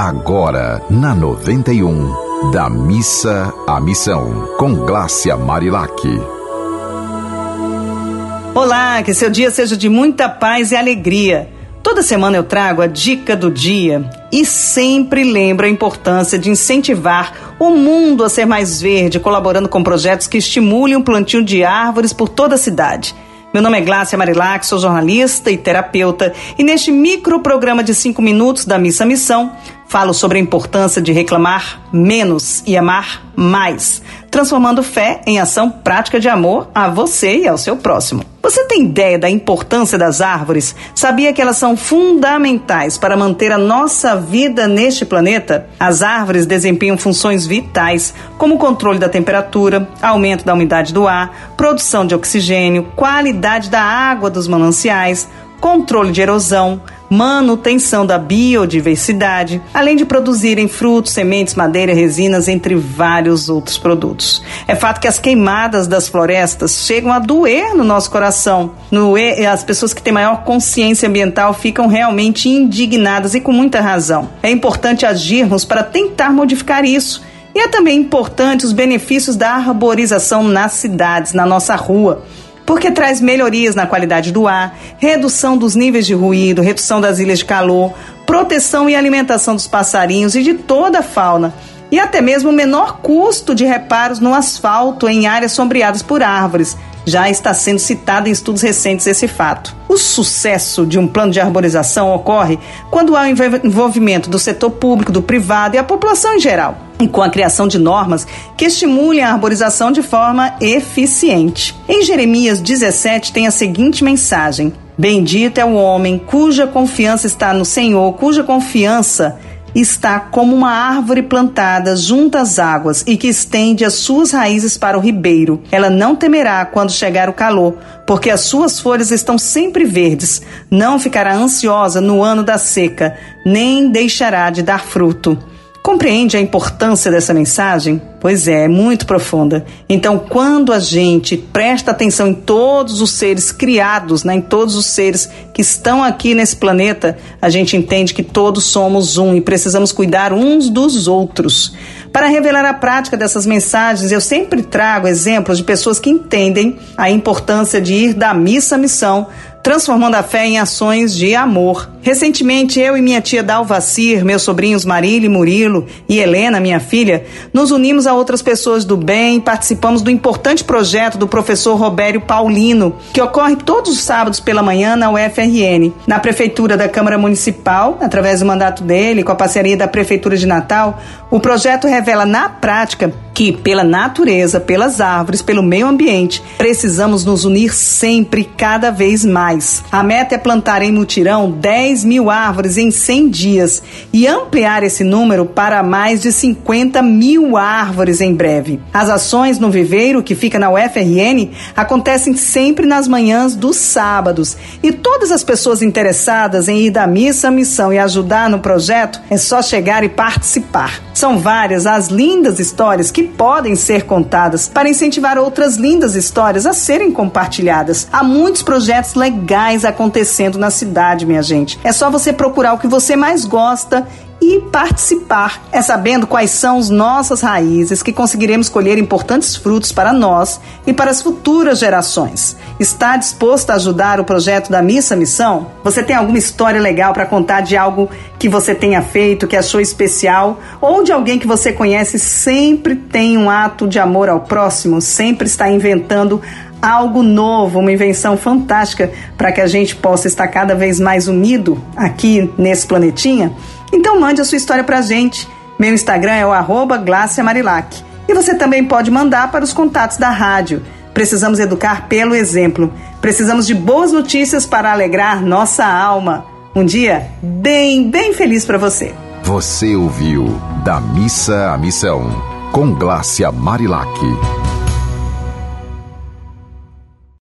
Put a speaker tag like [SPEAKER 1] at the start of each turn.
[SPEAKER 1] Agora, na 91, da missa à missão, com Glácia Marilac.
[SPEAKER 2] Olá, que seu dia seja de muita paz e alegria. Toda semana eu trago a dica do dia e sempre lembro a importância de incentivar o mundo a ser mais verde, colaborando com projetos que estimulem o plantio de árvores por toda a cidade. Meu nome é Glácia Marilac, sou jornalista e terapeuta, e neste micro programa de cinco minutos da Missa Missão, falo sobre a importância de reclamar menos e amar mais, transformando fé em ação prática de amor a você e ao seu próximo. Você tem ideia da importância das árvores? Sabia que elas são fundamentais para manter a nossa vida neste planeta? As árvores desempenham funções vitais, como o controle da temperatura, aumento da umidade do ar, produção de oxigênio, qualidade da água dos mananciais, controle de erosão, manutenção da biodiversidade, além de produzirem frutos, sementes, madeira, resinas, entre vários outros produtos. É fato que as queimadas das florestas chegam a doer no nosso coração. No, as pessoas que têm maior consciência ambiental ficam realmente indignadas e com muita razão. É importante agirmos para tentar modificar isso. E é também importante os benefícios da arborização nas cidades, na nossa rua porque traz melhorias na qualidade do ar, redução dos níveis de ruído, redução das ilhas de calor, proteção e alimentação dos passarinhos e de toda a fauna. E até mesmo menor custo de reparos no asfalto em áreas sombreadas por árvores, já está sendo citado em estudos recentes esse fato. O sucesso de um plano de arborização ocorre quando há o envolvimento do setor público, do privado e a população em geral, e com a criação de normas que estimulem a arborização de forma eficiente. Em Jeremias 17 tem a seguinte mensagem: Bendito é o homem cuja confiança está no Senhor, cuja confiança está como uma árvore plantada junto às águas e que estende as suas raízes para o ribeiro. Ela não temerá quando chegar o calor, porque as suas folhas estão sempre verdes. Não ficará ansiosa no ano da seca, nem deixará de dar fruto. Compreende a importância dessa mensagem? Pois é, é muito profunda. Então, quando a gente presta atenção em todos os seres criados, né, em todos os seres que estão aqui nesse planeta, a gente entende que todos somos um e precisamos cuidar uns dos outros. Para revelar a prática dessas mensagens, eu sempre trago exemplos de pessoas que entendem a importância de ir da missa à missão, transformando a fé em ações de amor. Recentemente, eu e minha tia Dalvacir, meus sobrinhos Marília, Murilo e Helena, minha filha, nos unimos a outras pessoas do bem e participamos do importante projeto do professor Robério Paulino, que ocorre todos os sábados pela manhã na UFRN. Na Prefeitura da Câmara Municipal, através do mandato dele, com a parceria da Prefeitura de Natal, o projeto revela na prática que, pela natureza, pelas árvores, pelo meio ambiente, precisamos nos unir sempre, cada vez mais. A meta é plantar em mutirão 10 mil árvores em 100 dias e ampliar esse número para mais de 50 mil árvores em breve. As ações no viveiro, que fica na UFRN, acontecem sempre nas manhãs dos sábados e todas as pessoas interessadas em ir da missa à missão e ajudar no projeto é só chegar e participar. São várias as lindas histórias que podem ser contadas para incentivar outras lindas histórias a serem compartilhadas. Há muitos projetos legais acontecendo na cidade, minha gente. É só você procurar o que você mais gosta e participar. É sabendo quais são as nossas raízes que conseguiremos colher importantes frutos para nós e para as futuras gerações. Está disposto a ajudar o projeto da Missa Missão? Você tem alguma história legal para contar de algo que você tenha feito, que achou especial, ou de alguém que você conhece sempre tem um ato de amor ao próximo, sempre está inventando algo novo, uma invenção fantástica para que a gente possa estar cada vez mais unido aqui nesse planetinha? Então mande a sua história pra gente. Meu Instagram é o arroba Marilac. E você também pode mandar para os contatos da rádio. Precisamos educar pelo exemplo. Precisamos de boas notícias para alegrar nossa alma. Um dia bem, bem feliz para você.
[SPEAKER 1] Você ouviu Da Missa à Missão, com Glácia Marilac.